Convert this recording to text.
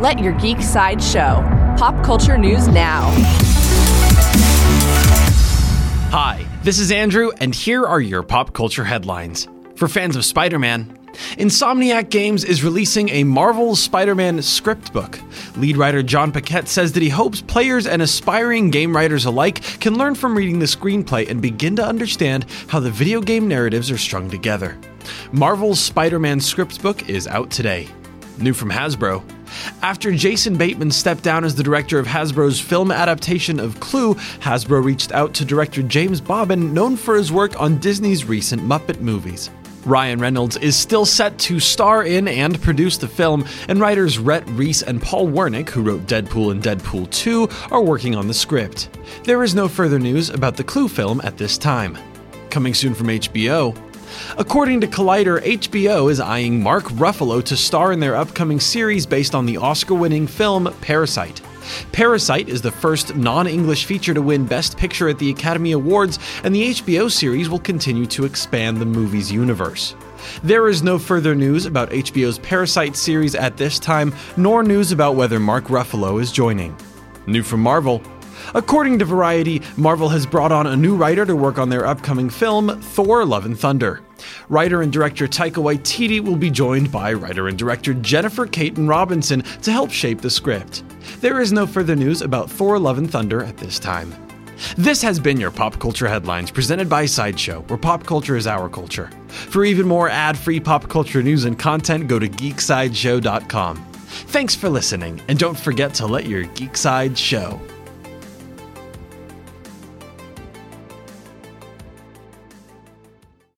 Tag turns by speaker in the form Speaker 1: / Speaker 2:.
Speaker 1: Let your geek side show. Pop culture news now.
Speaker 2: Hi, this is Andrew, and here are your pop culture headlines. For fans of Spider Man, Insomniac Games is releasing a Marvel Spider Man script book. Lead writer Jon Paquette says that he hopes players and aspiring game writers alike can learn from reading the screenplay and begin to understand how the video game narratives are strung together. Marvel's Spider Man script book is out today. New from Hasbro. After Jason Bateman stepped down as the director of Hasbro's film adaptation of Clue, Hasbro reached out to director James Bobin, known for his work on Disney's recent Muppet movies. Ryan Reynolds is still set to star in and produce the film, and writers Rhett Reese and Paul Wernick, who wrote Deadpool and Deadpool 2, are working on the script. There is no further news about the Clue film at this time. Coming soon from HBO, According to Collider, HBO is eyeing Mark Ruffalo to star in their upcoming series based on the Oscar winning film Parasite. Parasite is the first non English feature to win Best Picture at the Academy Awards, and the HBO series will continue to expand the movie's universe. There is no further news about HBO's Parasite series at this time, nor news about whether Mark Ruffalo is joining. New from Marvel According to Variety, Marvel has brought on a new writer to work on their upcoming film, Thor Love and Thunder. Writer and director Taika Waititi will be joined by writer and director Jennifer Kaytin Robinson to help shape the script. There is no further news about Thor Love and Thunder at this time. This has been your Pop Culture Headlines presented by Sideshow, where pop culture is our culture. For even more ad free pop culture news and content, go to geeksideshow.com. Thanks for listening, and don't forget to let your geek side show.